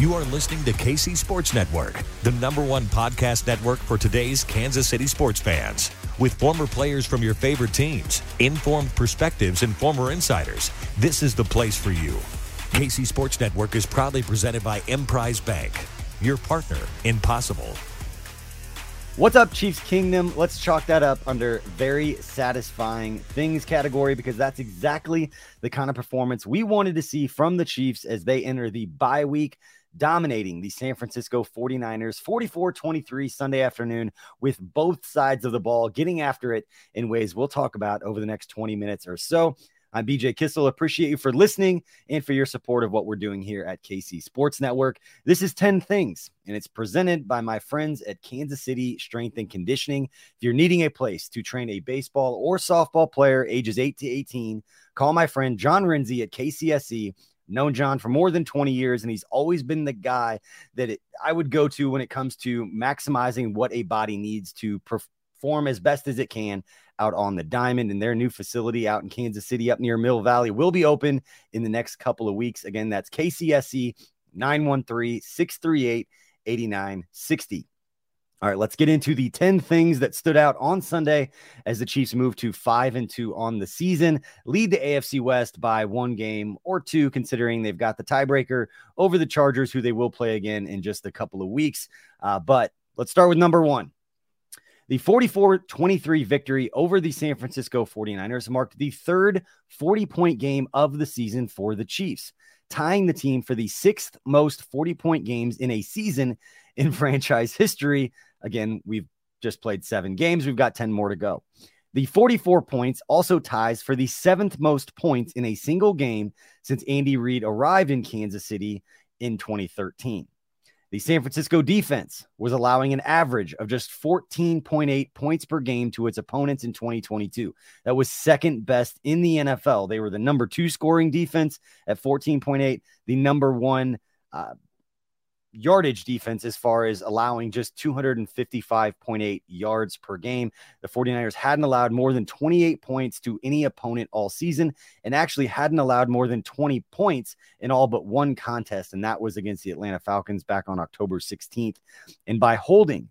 You are listening to KC Sports Network, the number one podcast network for today's Kansas City sports fans. With former players from your favorite teams, informed perspectives, and former insiders, this is the place for you. KC Sports Network is proudly presented by Emprise Bank, your partner in possible. What's up, Chiefs Kingdom? Let's chalk that up under very satisfying things category because that's exactly the kind of performance we wanted to see from the Chiefs as they enter the bye week dominating the San Francisco 49ers 44 23 Sunday afternoon with both sides of the ball, getting after it in ways we'll talk about over the next 20 minutes or so. I'm BJ Kissel. Appreciate you for listening and for your support of what we're doing here at KC Sports Network. This is 10 Things, and it's presented by my friends at Kansas City Strength and Conditioning. If you're needing a place to train a baseball or softball player ages 8 to 18, call my friend John Renzi at KCSE known John for more than 20 years, and he's always been the guy that it, I would go to when it comes to maximizing what a body needs to perform as best as it can out on the diamond. And their new facility out in Kansas City, up near Mill Valley, will be open in the next couple of weeks. Again, that's KCSE 913 638 8960. All right, let's get into the 10 things that stood out on Sunday as the Chiefs move to 5 and 2 on the season, lead the AFC West by one game or two considering they've got the tiebreaker over the Chargers who they will play again in just a couple of weeks. Uh, but let's start with number 1. The 44-23 victory over the San Francisco 49ers marked the third 40-point game of the season for the Chiefs, tying the team for the sixth most 40-point games in a season in franchise history Again, we've just played seven games. We've got 10 more to go. The 44 points also ties for the seventh most points in a single game since Andy Reid arrived in Kansas City in 2013. The San Francisco defense was allowing an average of just 14.8 points per game to its opponents in 2022. That was second best in the NFL. They were the number two scoring defense at 14.8, the number one uh, yardage defense as far as allowing just 255.8 yards per game. The 49ers hadn't allowed more than 28 points to any opponent all season and actually hadn't allowed more than 20 points in all but one contest, and that was against the Atlanta Falcons back on October 16th. And by holding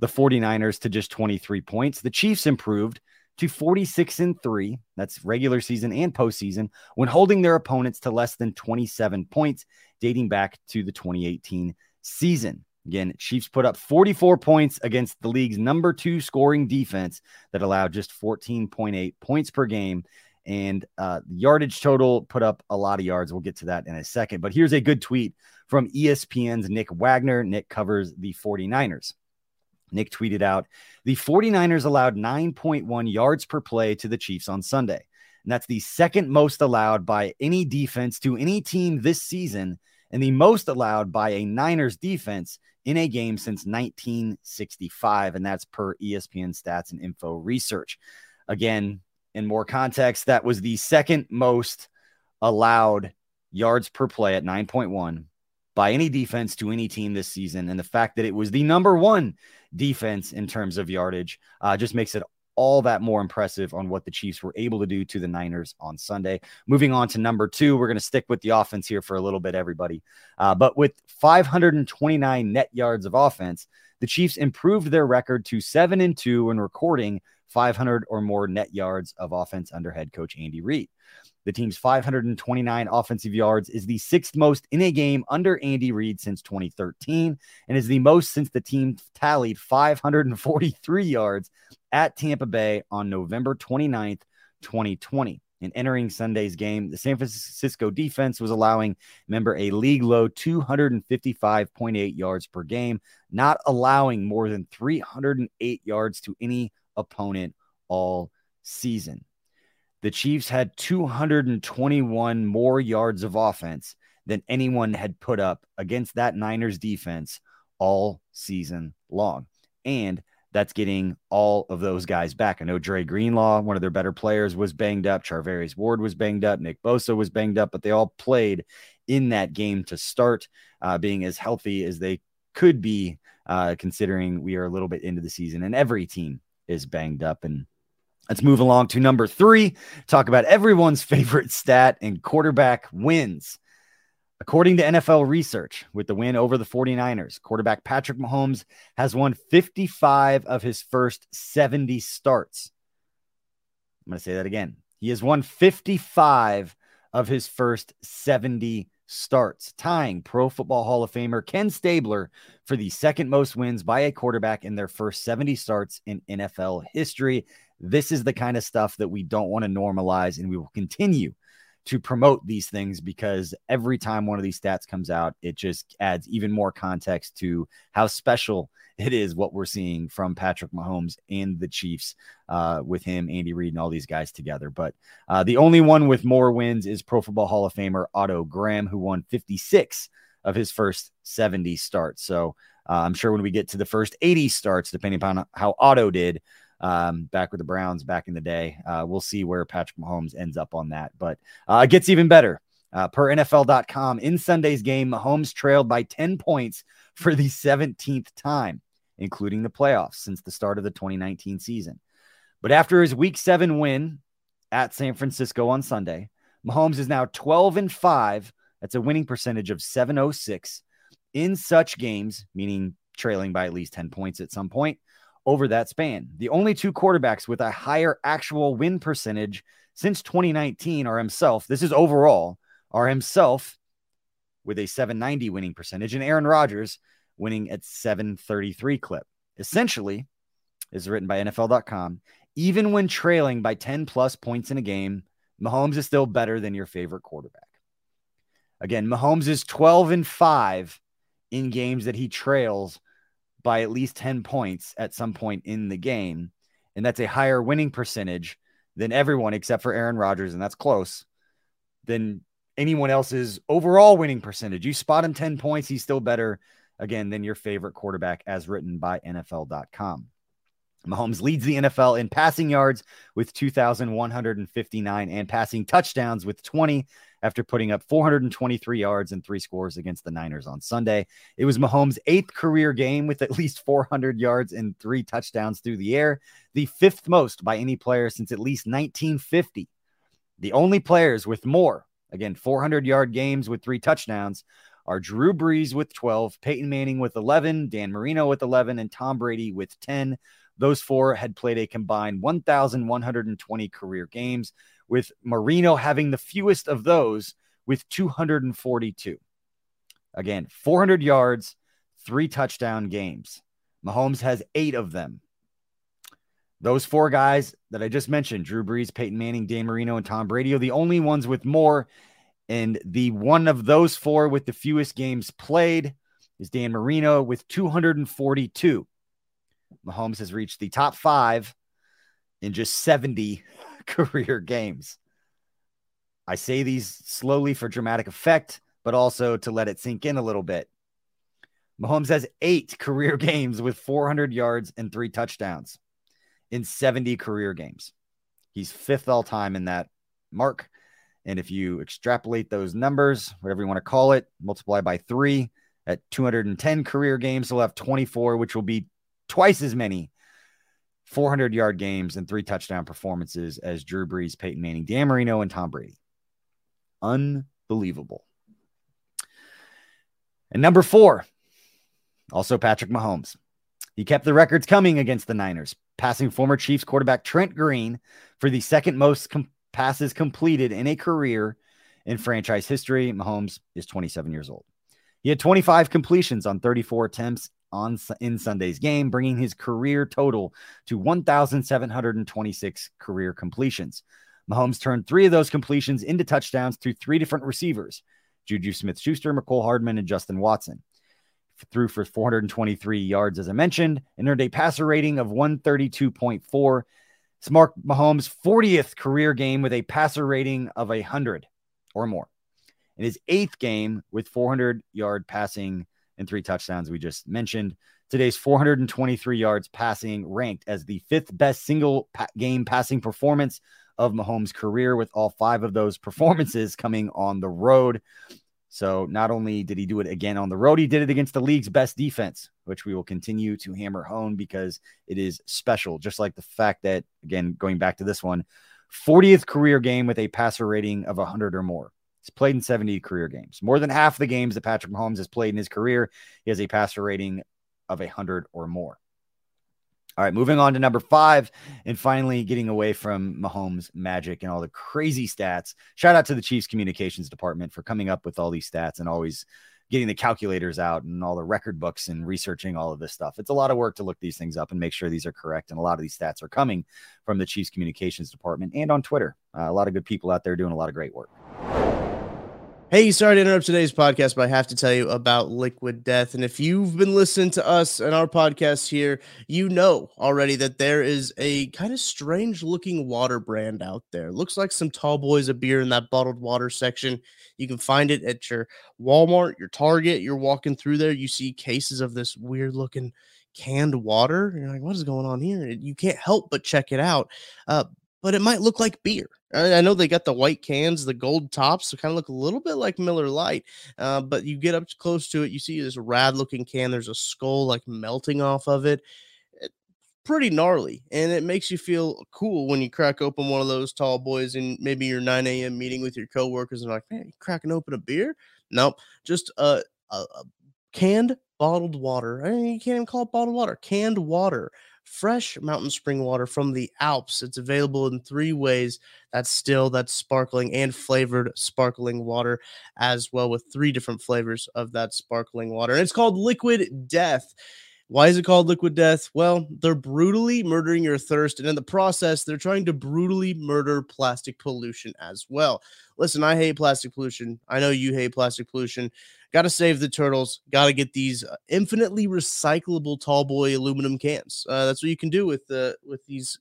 the 49ers to just 23 points, the Chiefs improved to 46 and 3, that's regular season and postseason, when holding their opponents to less than 27 points, dating back to the 2018 season. Again, Chiefs put up 44 points against the league's number two scoring defense that allowed just 14.8 points per game. And uh, yardage total put up a lot of yards. We'll get to that in a second. But here's a good tweet from ESPN's Nick Wagoner. Nick covers the 49ers. Nick tweeted out the 49ers allowed 9.1 yards per play to the Chiefs on Sunday. And that's the second most allowed by any defense to any team this season, and the most allowed by a Niners defense in a game since 1965. And that's per ESPN stats and info research. Again, in more context, that was the second most allowed yards per play at 9.1 by any defense to any team this season. And the fact that it was the number one defense in terms of yardage uh, just makes it all that more impressive on what the Chiefs were able to do to the Niners on Sunday. Moving on to number two, we're going to stick with the offense here for a little bit, everybody. Uh, but with 529 net yards of offense, the Chiefs improved their record to seven and two when recording 500 or more net yards of offense under head coach Andy Reid. The team's 529 offensive yards is the sixth most in a game under Andy Reid since 2013 and is the most since the team tallied 543 yards at Tampa Bay on November 29th, 2020. In entering Sunday's game, the San Francisco defense was allowing, remember, a league low 255.8 yards per game, not allowing more than 308 yards to any opponent all season. The Chiefs had 221 more yards of offense than anyone had put up against that Niners defense all season long. And that's getting all of those guys back. I know Dre Greenlaw, one of their better players, was banged up. Charvarius Ward was banged up. Nick Bosa was banged up, but they all played in that game to start, uh, being as healthy as they could be, uh, considering we are a little bit into the season and every team is banged up. And Let's move along to number three. Talk about everyone's favorite stat and quarterback wins. According to NFL research, with the win over the 49ers, quarterback Patrick Mahomes has won 55 of his first 70 starts. I'm going to say that again. He has won 55 of his first 70 starts, tying Pro Football Hall of Famer Ken Stabler for the second most wins by a quarterback in their first 70 starts in NFL history. This is the kind of stuff that we don't want to normalize, and we will continue to promote these things because every time one of these stats comes out, it just adds even more context to how special it is what we're seeing from Patrick Mahomes and the Chiefs uh, with him, Andy Reid, and all these guys together. But uh, the only one with more wins is Pro Football Hall of Famer Otto Graham, who won 56 of his first 70 starts. So uh, I'm sure when we get to the first 80 starts, depending upon how Otto did, um, back with the Browns back in the day. Uh, we'll see where Patrick Mahomes ends up on that, but uh, it gets even better. Uh, per NFL.com, in Sunday's game, Mahomes trailed by 10 points for the 17th time, including the playoffs since the start of the 2019 season. But after his week seven win at San Francisco on Sunday, Mahomes is now 12 and 5. That's a winning percentage of 706 in such games, meaning trailing by at least 10 points at some point over that span. The only two quarterbacks with a higher actual win percentage since 2019 are himself. This is overall, are himself with a 790 winning percentage and Aaron Rodgers winning at 733 clip. Essentially, is written by NFL.com. Even when trailing by 10 plus points in a game, Mahomes is still better than your favorite quarterback. Again, Mahomes is 12 and 5 in games that he trails by at least 10 points at some point in the game. And that's a higher winning percentage than everyone except for Aaron Rodgers. And that's close than anyone else's overall winning percentage. You spot him 10 points, he's still better, again, than your favorite quarterback as written by NFL.com. Mahomes leads the NFL in passing yards with 2,159 and passing touchdowns with 20 after putting up 423 yards and three scores against the Niners on Sunday. It was Mahomes' eighth career game with at least 400 yards and three touchdowns through the air, the fifth most by any player since at least 1950. The only players with more, again, 400 yard games with three touchdowns, are Drew Brees with 12, Peyton Manning with 11, Dan Marino with 11, and Tom Brady with 10. Those four had played a combined 1,120 career games, with Marino having the fewest of those with 242. Again, 400 yards, three touchdown games. Mahomes has eight of them. Those four guys that I just mentioned Drew Brees, Peyton Manning, Dan Marino, and Tom Brady are the only ones with more. And the one of those four with the fewest games played is Dan Marino with 242. Mahomes has reached the top five in just 70 career games. I say these slowly for dramatic effect, but also to let it sink in a little bit. Mahomes has eight career games with 400 yards and three touchdowns in 70 career games. He's fifth all time in that mark. And if you extrapolate those numbers, whatever you want to call it, multiply by three at 210 career games, he'll have 24, which will be twice as many 400 yard games, and three touchdown performances as Drew Brees, Peyton Manning, Dan Marino, and Tom Brady. Unbelievable. And number four, also Patrick Mahomes. He kept the records coming against the Niners, passing former Chiefs quarterback Trent Green for the second most com- passes completed in a career in franchise history. Mahomes is 27 years old. He had 25 completions on 34 attempts on in Sunday's game, bringing his career total to 1,726 career completions. Mahomes turned three of those completions into touchdowns through three different receivers Juju Smith Schuster, Mecole Hardman, and Justin Watson. Threw for 423 yards, as I mentioned, and earned a passer rating of 132.4. It's Mark Mahomes' 40th career game with a passer rating of 100 or more. In his eighth game with 400 yard passing and three touchdowns, we just mentioned. Today's 423 yards passing ranked as the fifth best single pa- game passing performance of Mahomes' career, with all five of those performances coming on the road. So not only did he do it again on the road, he did it against the league's best defense, which we will continue to hammer home because it is special. Just like the fact that, again, going back to this one, 40th career game with a passer rating of 100 or more. He's played in 70 career games. More than half the games that Patrick Mahomes has played in his career, he has a passer rating of 100 or more. All right, moving on to number five, and finally getting away from Mahomes' magic and all the crazy stats. Shout out to the Chiefs communications department for coming up with all these stats and always getting the calculators out and all the record books and researching all of this stuff. It's a lot of work to look these things up and make sure these are correct. And a lot of these stats are coming from the Chiefs communications department and on Twitter. Uh, a lot of good people out there doing a lot of great work. Hey, sorry to interrupt today's podcast, but I have to tell you about Liquid Death. And if you've been listening to us and our podcast here, you know already that there is a kind of strange looking water brand out there. Looks like some tall boys of beer in that bottled water section. You can find it at your Walmart, your Target. You're walking through there, you see cases of this weird looking canned water. You're like, what is going on here? You can't help but check it out. Uh, but it might look like beer. I know they got the white cans, the gold tops, so kind of look a little bit like Miller Lite. Uh, but you get up close to it, you see this rad looking can. There's a skull like melting off of it. it. Pretty gnarly, and it makes you feel cool when you crack open one of those tall boys in maybe your 9 a.m. meeting with your coworkers and like, man, you cracking open a beer? Nope, just a, a, a canned bottled water. I mean, you can't even call it bottled water, canned water fresh mountain spring water from the Alps. It's available in three ways. That's still, that's sparkling and flavored sparkling water, as well with three different flavors of that sparkling water. And it's called Liquid Death. Why is it called liquid death? Well, they're brutally murdering your thirst. And in the process, they're trying to brutally murder plastic pollution as well. Listen, I hate plastic pollution. I know you hate plastic pollution. Got to save the turtles. Got to get these uh, infinitely recyclable tall boy aluminum cans. Uh, that's what you can do with the with these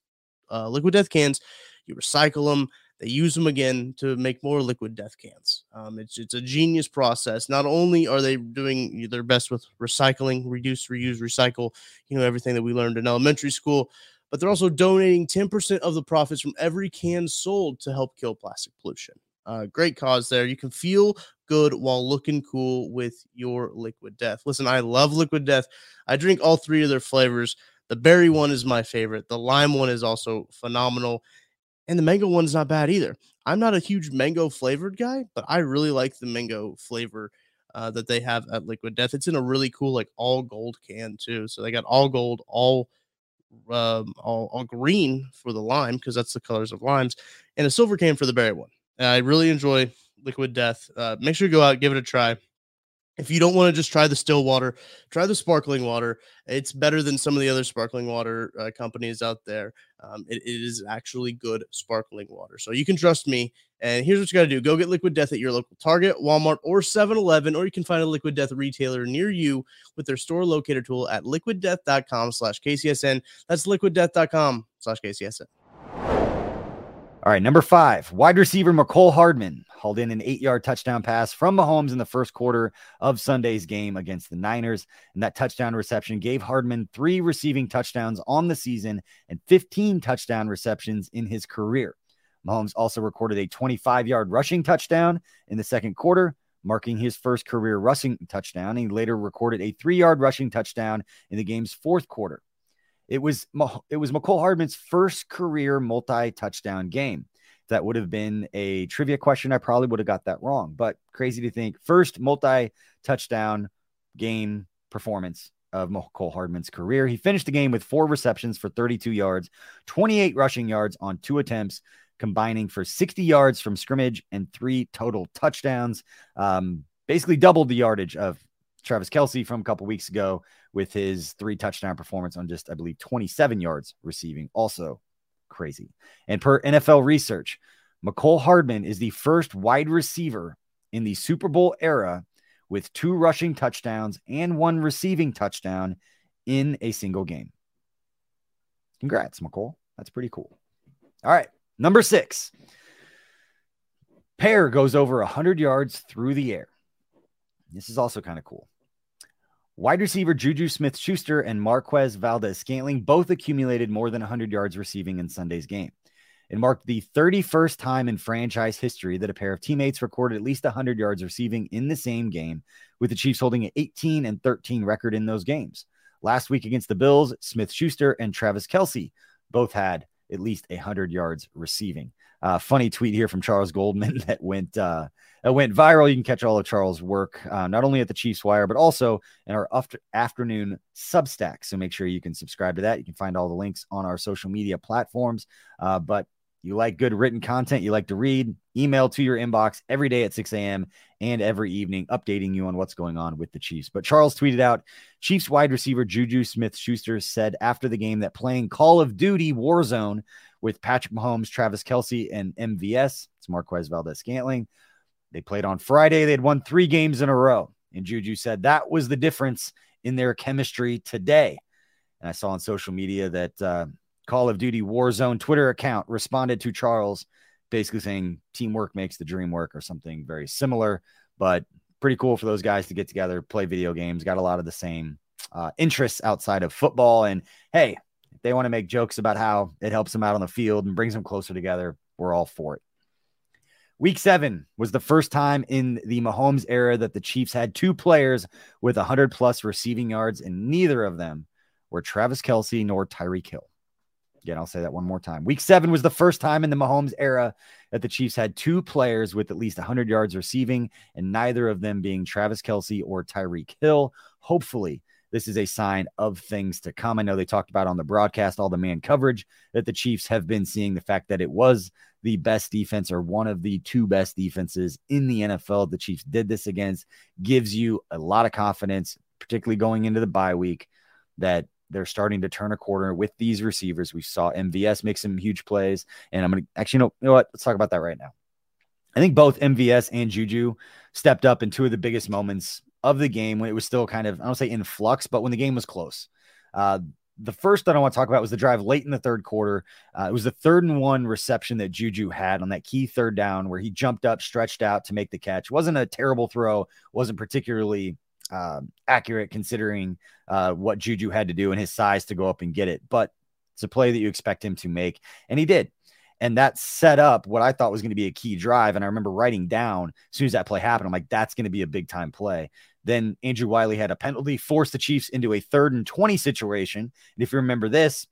uh, liquid death cans. You recycle them. They use them again to make more liquid death cans. Um, it's it's a genius process. Not only are they doing their best with recycling, reduce, reuse, recycle, you know everything that we learned in elementary school, but they're also donating 10% of the profits from every can sold to help kill plastic pollution. Uh, great cause there. You can feel good while looking cool with your liquid death. Listen, I love liquid death. I drink all three of their flavors. The berry one is my favorite. The lime one is also phenomenal. And the mango one's not bad either. I'm not a huge mango flavored guy, but I really like the mango flavor uh, that they have at Liquid Death. It's in a really cool, like all gold can too. So they got all gold, all um, all, all green for the lime because that's the colors of limes, and a silver can for the berry one. I really enjoy Liquid Death. Uh, make sure you go out, give it a try. If you don't want to just try the still water, try the sparkling water. It's better than some of the other sparkling water uh, companies out there. Um, it, it is actually good sparkling water. So you can trust me. And here's what you got to do go get Liquid Death at your local Target, Walmart, or 7 Eleven, or you can find a Liquid Death retailer near you with their store locator tool at liquiddeath.com slash KCSN. That's liquiddeath.com slash KCSN. All right, number five, wide receiver Mecole Hardman hauled in an eight yard touchdown pass from Mahomes in the first quarter of Sunday's game against the Niners. And that touchdown reception gave Hardman three receiving touchdowns on the season and 15 touchdown receptions in his career. Mahomes also recorded a 25 yard rushing touchdown in the second quarter, marking his first career rushing touchdown. He later recorded a three yard rushing touchdown in the game's fourth quarter. It was it was Mecole Hardman's first career multi-touchdown game. That would have been a trivia question. I probably would have got that wrong, but crazy to think. First multi-touchdown game performance of Mecole Hardman's career. He finished the game with four receptions for 32 yards, 28 rushing yards on two attempts, combining for 60 yards from scrimmage and three total touchdowns. Um, basically doubled the yardage of Travis Kelce from a couple weeks ago with his three touchdown performance on just, I believe, 27 yards receiving. Also crazy. And per NFL research, Mecole Hardman is the first wide receiver in the Super Bowl era with two rushing touchdowns and one receiving touchdown in a single game. Congrats, Mecole. That's pretty cool. All right. Number six. Pair goes over 100 yards through the air. This is also kind of cool. Wide receiver Juju Smith Schuster and Marquez Valdes Scantling both accumulated more than 100 yards receiving in Sunday's game. It marked the 31st time in franchise history that a pair of teammates recorded at least 100 yards receiving in the same game, with the Chiefs holding an 18 and 13 record in those games. Last week against the Bills, Smith Schuster and Travis Kelce both had at least 100 yards receiving. Uh, funny tweet here from Charles Goldman that went uh, that went viral. You can catch all of Charles' work uh, not only at the Chiefs Wire but also in our after- afternoon Substack. So make sure you can subscribe to that. You can find all the links on our social media platforms. Uh, but you like good written content, you like to read, email to your inbox every day at 6 a.m. and every evening, updating you on what's going on with the Chiefs. But Charles tweeted out Chiefs wide receiver Juju Smith Schuster said after the game that playing Call of Duty Warzone with Patrick Mahomes, Travis Kelce, and MVS, it's Marquez Valdes Scantling. They played on Friday. They had won three games in a row. And Juju said that was the difference in their chemistry today. And I saw on social media that uh, Call of Duty Warzone Twitter account responded to Charles, basically saying teamwork makes the dream work or something very similar. But pretty cool for those guys to get together, play video games, got a lot of the same uh, interests outside of football. And hey, if they want to make jokes about how it helps them out on the field and brings them closer together, we're all for it. Week seven was the first time in the Mahomes era that the Chiefs had two players with 100 plus receiving yards, and neither of them were Travis Kelce nor Tyreek Hill. Again, I'll say that one more time. Week seven was the first time in the Mahomes era that the Chiefs had two players with at least 100 yards receiving, and neither of them being Travis Kelce or Tyreek Hill. Hopefully, this is a sign of things to come. I know they talked about on the broadcast all the man coverage that the Chiefs have been seeing, the fact that it was the best defense or one of the two best defenses in the NFL. The Chiefs did this against, gives you a lot of confidence, particularly going into the bye week, that they're starting to turn a corner with these receivers. We saw MVS make some huge plays, and I'm to actually, you know what? Let's talk about that right now. I think both MVS and Juju stepped up in two of the biggest moments of the game when it was still kind of, I don't say in flux, but when the game was close. Uh, the first that I want to talk about was the drive late in the third quarter. Uh, it was the third and one reception that Juju had on that key third down where he jumped up, stretched out to make the catch. Wasn't a terrible throw, wasn't particularly uh, accurate considering uh, what Juju had to do and his size to go up and get it. But it's a play that you expect him to make, and he did. And that set up what I thought was going to be a key drive. And I remember writing down as soon as that play happened, I'm like, that's going to be a big time play. Then Andrew Wylie had a penalty, forced the Chiefs into a third and 20 situation. And if you remember this,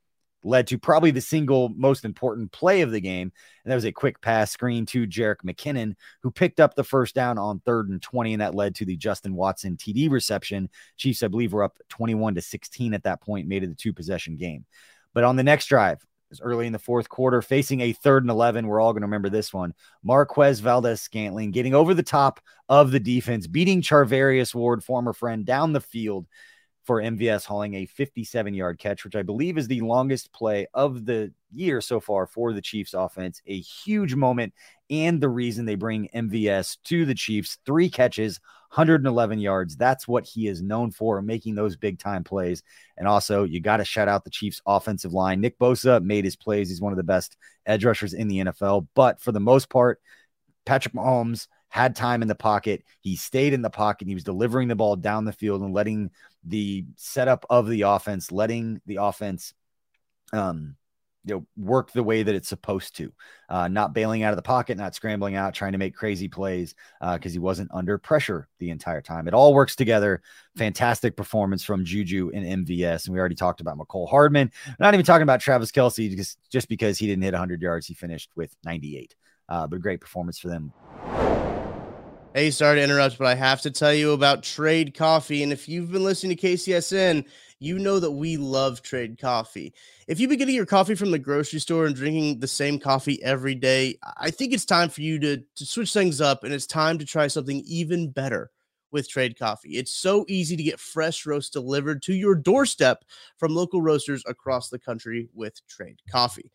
led to probably the single most important play of the game. And that was a quick pass screen to Jerick McKinnon, who picked up the first down on third and 20. And that led to the Justin Watson TD reception. Chiefs, I believe, were up 21 to 16 at that point, made it a two possession game. But on the next drive, early in the fourth quarter, facing a third and 11. We're all going to remember this one. Marquez Valdes Scantling getting over the top of the defense, beating Charvarius Ward, former friend, down the field for MVS hauling a 57 yard catch, which I believe is the longest play of the year so far for the Chiefs offense. A huge moment and the reason they bring MVS to the Chiefs. Three catches, 111 yards. That's what he is known for, making those big time plays. And also, you got to shout out the Chiefs offensive line. Nick Bosa made his plays. He's one of the best edge rushers in the NFL. But for the most part, Patrick Mahomes had time in the pocket. He stayed in the pocket. He was delivering the ball down the field and letting the setup of the offense, letting the offense um, you know, work the way that it's supposed to. Uh, not bailing out of the pocket, not scrambling out, trying to make crazy plays because uh, he wasn't under pressure the entire time. It all works together. Fantastic performance from Juju and MVS. And we already talked about Mecole Hardman. We're not even talking about Travis Kelce just, just because he didn't hit 100 yards. He finished with 98. Uh, but great performance for them. Hey, sorry to interrupt, but I have to tell you about Trade Coffee. And if you've been listening to KCSN, you know that we love Trade Coffee. If you've been getting your coffee from the grocery store and drinking the same coffee every day, I think it's time for you to, to switch things up and it's time to try something even better with Trade Coffee. It's so easy to get fresh roast delivered to your doorstep from local roasters across the country with Trade Coffee.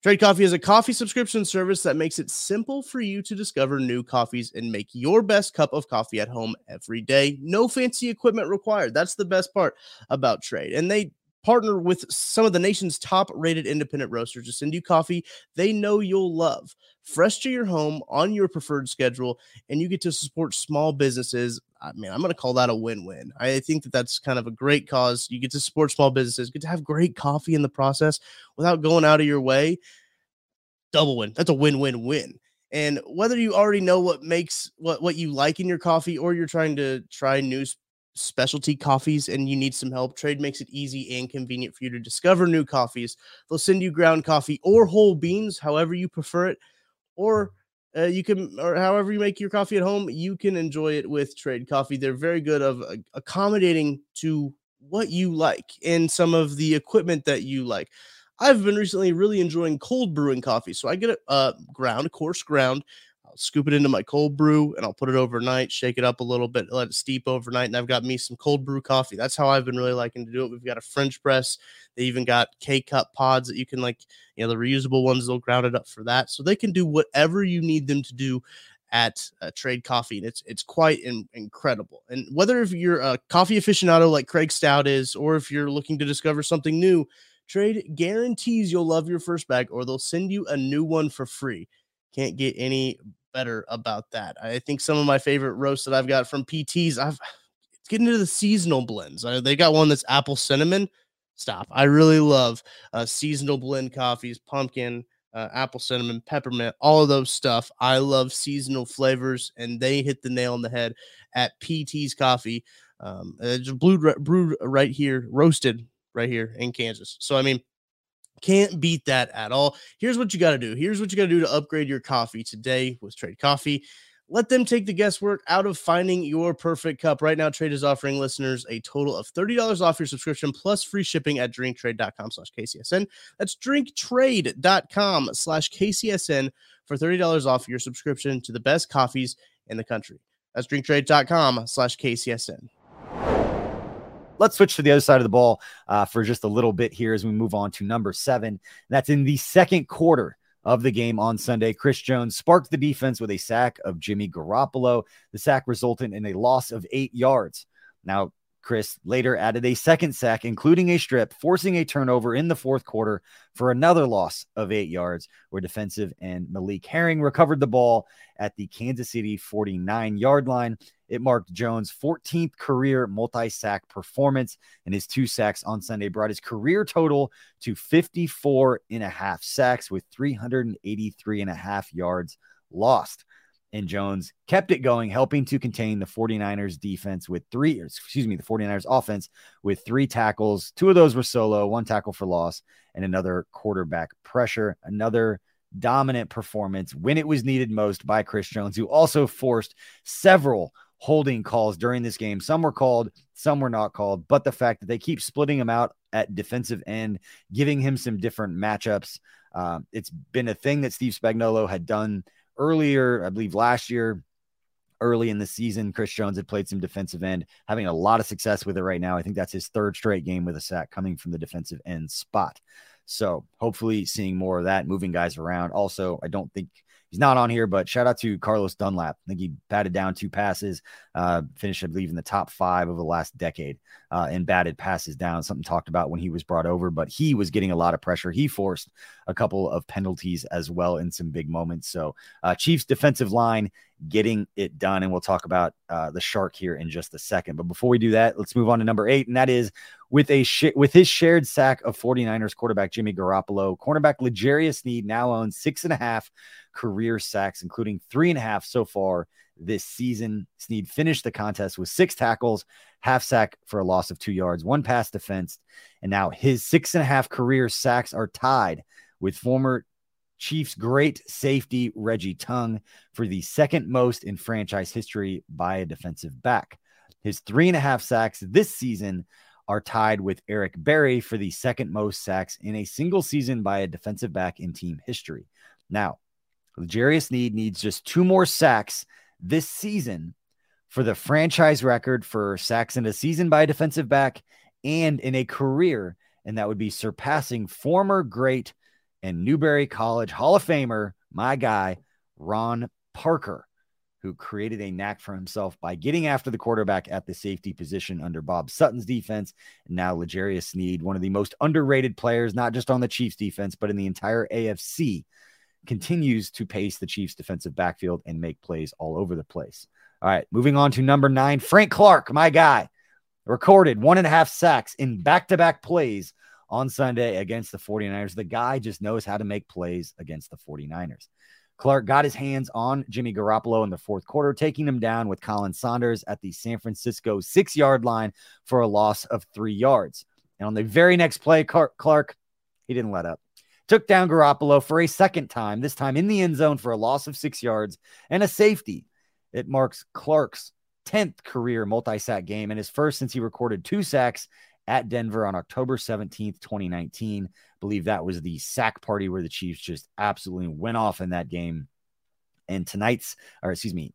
Trade Coffee is a coffee subscription service that makes it simple for you to discover new coffees and make your best cup of coffee at home every day. No fancy equipment required. That's the best part about Trade. And they partner with some of the nation's top rated independent roasters to send you coffee they know you'll love, fresh to your home on your preferred schedule, and you get to support small businesses. I mean, I'm going to call that a win win. I think that that's kind of a great cause. You get to support small businesses, get to have great coffee in the process without going out of your way. Double win. That's a win win win. And whether you already know what makes what what you like in your coffee or you're trying to try new specialty coffees and you need some help, Trade makes it easy and convenient for you to discover new coffees. They'll send you ground coffee or whole beans, however you prefer it, or uh, you can, or however you make your coffee at home, you can enjoy it with Trade Coffee. They're very good of uh, accommodating to what you like and some of the equipment that you like. I've been recently really enjoying cold brewing coffee, so I get a uh, ground, coarse ground, I'll scoop it into my cold brew and I'll put it overnight, shake it up a little bit, let it steep overnight. And I've got me some cold brew coffee. That's how I've been really liking to do it. We've got a French press. They even got K cup pods that you can, like, you know, the reusable ones, they'll ground it up for that. So they can do whatever you need them to do at uh, Trade Coffee, and it's it's quite in, incredible. And whether if you're a coffee aficionado like Craig Stout is, or if you're looking to discover something new, Trade guarantees you'll love your first bag, or they'll send you a new one for free. Can't get any better about that. I think some of my favorite roasts that I've got from PTs, I've it's getting into the seasonal blends. Uh, they got one that's apple cinnamon. Stop. I really love uh, seasonal blend coffees, pumpkin, uh, apple cinnamon, peppermint, all of those stuff. I love seasonal flavors, and they hit the nail on the head at PT's Coffee. Um, it's brewed, brewed right here, roasted right here in Kansas. So I mean, can't beat that at all. Here's what you got to do. Here's what you got to do to upgrade your coffee today with Trade Coffee. Let them take the guesswork out of finding your perfect cup. Right now, Trade is offering listeners a total of $30 off your subscription plus free shipping at drinktrade.com slash KCSN. That's drinktrade.com slash KCSN for $30 off your subscription to the best coffees in the country. That's drinktrade.com slash KCSN let's switch to the other side of the ball uh, for just a little bit here as we move on to number seven. That's in the second quarter of the game on Sunday. Chris Jones sparked the defense with a sack of Jimmy Garoppolo. The sack resulted in a loss of eight yards. Now, Chris later added a second sack, including a strip, forcing a turnover in the fourth quarter for another loss of eight yards, where defensive and Malik Herring recovered the ball at the Kansas City 49 yard line. It marked Jones' 14th career multi sack performance, and his two sacks on Sunday brought his career total to 54 and a half sacks with 383 and a half yards lost and Jones kept it going, helping to contain the 49ers defense with three, excuse me, the 49ers offense with three tackles. Two of those were solo, one tackle for loss, and another quarterback pressure. Another dominant performance when it was needed most by Chris Jones, who also forced several holding calls during this game. Some were called, some were not called, but the fact that they keep splitting him out at defensive end, giving him some different matchups. Uh, it's been a thing that Steve Spagnuolo had done earlier, I believe last year, early in the season, Chris Jones had played some defensive end, having a lot of success with it right now. I think that's his third straight game with a sack coming from the defensive end spot. So hopefully seeing more of that, moving guys around. Also, I don't think he's not on here, but shout out to Carlos Dunlap. I think he batted down two passes, uh, finished, I believe, in the top five over the last decade uh, and batted passes down. Something talked about when he was brought over, but he was getting a lot of pressure. He forced a couple of penalties as well in some big moments. So, uh, Chiefs defensive line getting it done. And we'll talk about uh, the shark here in just a second. But before we do that, let's move on to number eight, and that is with a sh- with his shared sack of 49ers quarterback Jimmy Garoppolo. Cornerback L'Jarius Sneed now owns six and a half career sacks, including three and a half so far this season. Sneed finished the contest with six tackles, half sack for a loss of two yards, one pass defense, and now his six and a half career sacks are tied with former Chiefs great safety Reggie Tongue for the second most in franchise history by a defensive back. His three and a half sacks this season are tied with Eric Berry for the second most sacks in a single season by a defensive back in team history. Now, L'Jarius Sneed needs just two more sacks this season for the franchise record for sacks in a season by a defensive back and in a career, and that would be surpassing former great and Newberry College Hall of Famer, my guy, Ron Parker who created a knack for himself by getting after the quarterback at the safety position under Bob Sutton's defense. And now L'Jarius Sneed, one of the most underrated players, not just on the Chiefs defense, but in the entire AFC, continues to pace the Chiefs defensive backfield and make plays all over the place. All right, moving on to number nine, Frank Clark, my guy, recorded one and a half sacks in back to back plays on Sunday against the 49ers. The guy just knows how to make plays against the 49ers. Clark got his hands on Jimmy Garoppolo in the fourth quarter, taking him down with Khalen Saunders at the San Francisco six yard line for a loss of three yards. And on the very next play, Clark, he didn't let up. Took down Garoppolo for a second time, this time in the end zone for a loss of six yards and a safety. It marks Clark's 10th career multi sack game and his first since he recorded two sacks at Denver on October 17th, 2019. I believe that was the sack party where the Chiefs just absolutely went off in that game. And tonight's, or excuse me,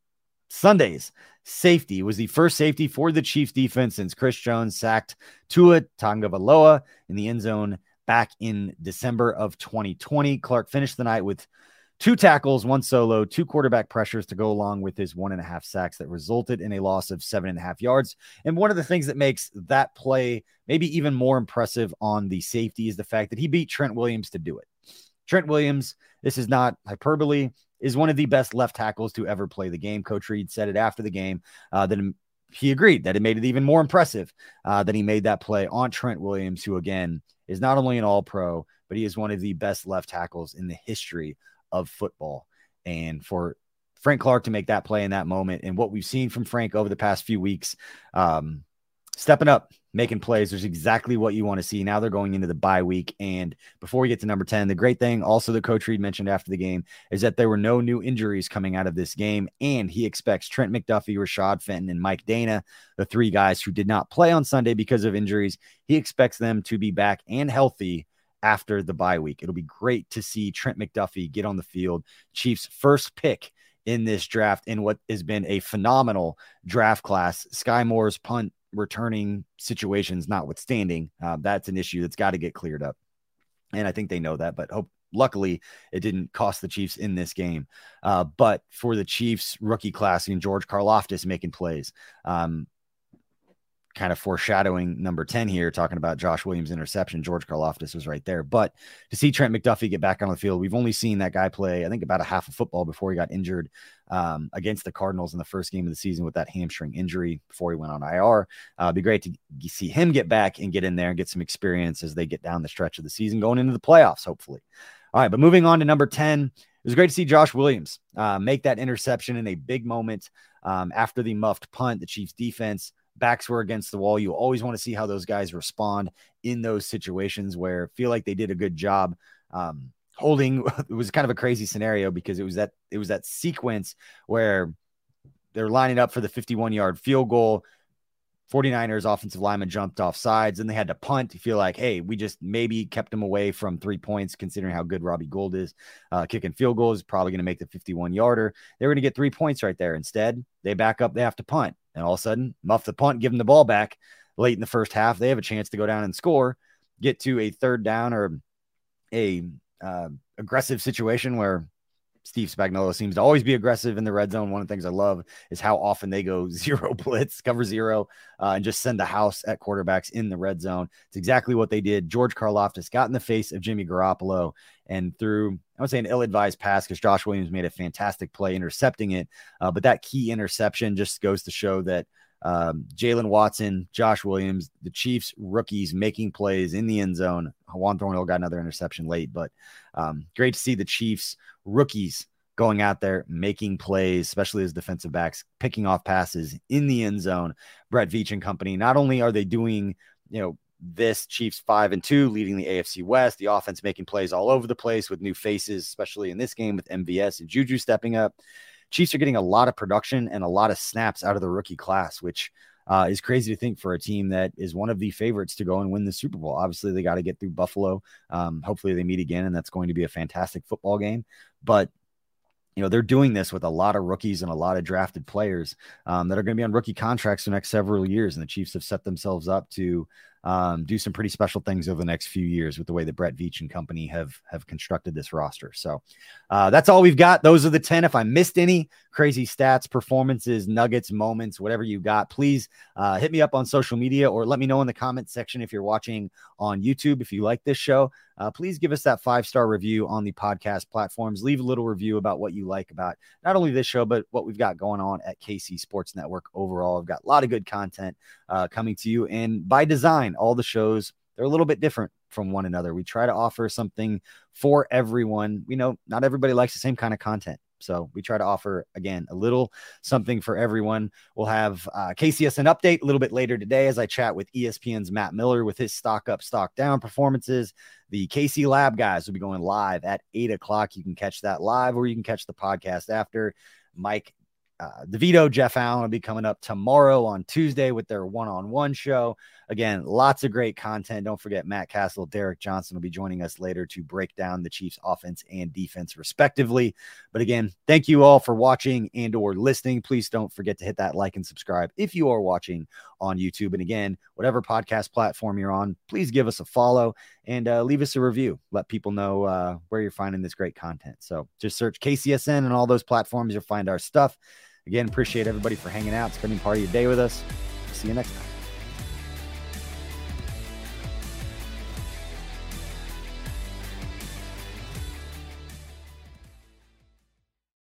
Sunday's safety was the first safety for the Chiefs defense since Chris Jones sacked Tua Tagovailoa in the end zone back in December of 2020. Clark finished the night with two tackles, one solo, two quarterback pressures to go along with his one and a half sacks that resulted in a loss of seven and a half yards. And one of the things that makes that play maybe even more impressive on the safety is the fact that he beat Trent Williams to do it. Trent Williams, this is not hyperbole, is one of the best left tackles to ever play the game. Coach Reid said it after the game uh, that he agreed that it made it even more impressive uh, that he made that play on Trent Williams, who again is not only an all pro, but he is one of the best left tackles in the history of football. And for Frank Clark to make that play in that moment and what we've seen from Frank over the past few weeks, um, stepping up, making plays. There's exactly what you want to see. Now they're going into the bye week. And before we get to number 10, the great thing also that Coach Reid mentioned after the game is that there were no new injuries coming out of this game. And he expects Trent McDuffie, Rashad Fenton, and Mike Danna, the three guys who did not play on Sunday because of injuries, he expects them to be back and healthy after the bye week. It'll be great to see Trent McDuffie get on the field, Chiefs' first pick in this draft in what has been a phenomenal draft class. Skyy Moore's punt returning situations notwithstanding, uh, that's an issue that's got to get cleared up. And I think they know that, but hope luckily it didn't cost the Chiefs in this game. Uh, but for the Chiefs rookie class, and George Karlaftis making plays, um, kind of foreshadowing number 10 here, talking about Josh Williams' interception. George Karlaftis was right there. But to see Trent McDuffie get back on the field, we've only seen that guy play, I think, about a half of football before he got injured um, against the Cardinals in the first game of the season with that hamstring injury before he went on IR. Uh, it'd be great to see him get back and get in there and get some experience as they get down the stretch of the season going into the playoffs, hopefully. All right, but moving on to number 10, it was great to see Josh Williams uh, make that interception in a big moment um, after the muffed punt. The Chiefs defense backs were against the wall. You always want to see how those guys respond in those situations where feel like they did a good job. Um, holding it was kind of a crazy scenario because it was that it was that sequence where they're lining up for the 51 yard field goal 49ers offensive lineman jumped off sides and they had to punt to feel like, hey, we just maybe kept them away from three points, considering how good Robbie Gould is. Uh, kicking field goals probably going to make the 51 yarder. They were going to get three points right there. Instead, they back up, they have to punt. And all of a sudden, muff the punt, give them the ball back late in the first half. They have a chance to go down and score, get to a third down or a uh, aggressive situation where Steve Spagnuolo seems to always be aggressive in the red zone. One of the things I love is how often they go zero blitz, cover zero, uh, and just send the house at quarterbacks in the red zone. It's exactly what they did. George Karlaftis got in the face of Jimmy Garoppolo and threw, I would say, an ill advised pass because Josh Williams made a fantastic play intercepting it. Uh, but that key interception just goes to show that Um, Jaylen Watson, Josh Williams, the Chiefs rookies making plays in the end zone. Juan Thornhill got another interception late, but um, great to see the Chiefs rookies going out there making plays, especially as defensive backs, picking off passes in the end zone. Brett Veach and company. Not only are they doing, you know, this Chiefs five and two, leading the AFC West. The offense making plays all over the place with new faces, especially in this game with MVS and Juju stepping up. Chiefs are getting a lot of production and a lot of snaps out of the rookie class, which uh, is crazy to think for a team that is one of the favorites to go and win the Super Bowl. Obviously, they got to get through Buffalo. Um, hopefully, they meet again, and that's going to be a fantastic football game. But you know they're doing this with a lot of rookies and a lot of drafted players um, that are going to be on rookie contracts the next several years and the chiefs have set themselves up to um, do some pretty special things over the next few years with the way that Brett Veach and company have have constructed this roster. So uh, that's all we've got. Those are the ten. If I missed any crazy stats, performances, nuggets, moments, whatever you got, please uh, hit me up on social media or let me know in the comment section if you're watching on YouTube. If you like this show, uh, please give us that five star review on the podcast platforms. Leave a little review about what you like about not only this show, but what we've got going on at KC Sports Network overall. I've got a lot of good content uh, coming to you. And by design, all the shows, they're a little bit different from one another. We try to offer something for everyone. We know not everybody likes the same kind of content. So we try to offer again a little something for everyone. We'll have uh, KCSN update a little bit later today as I chat with ESPN's Matt Miller with his stock up, stock down performances. The KC Lab guys will be going live at eight o'clock. You can catch that live, or you can catch the podcast after. Mike uh, DeVito, Jeff Allen will be coming up tomorrow on Tuesday with their one on one show. Again, lots of great content. Don't forget Matt Castle, Derek Johnson will be joining us later to break down the Chiefs offense and defense respectively. But again, thank you all for watching and or listening. Please don't forget to hit that like and subscribe if you are watching on YouTube. And again, whatever podcast platform you're on, please give us a follow and uh, leave us a review. Let people know uh, where you're finding this great content. So just search KCSN and all those platforms. You'll find our stuff. Again, appreciate everybody for hanging out, spending part of your day with us. See you next time.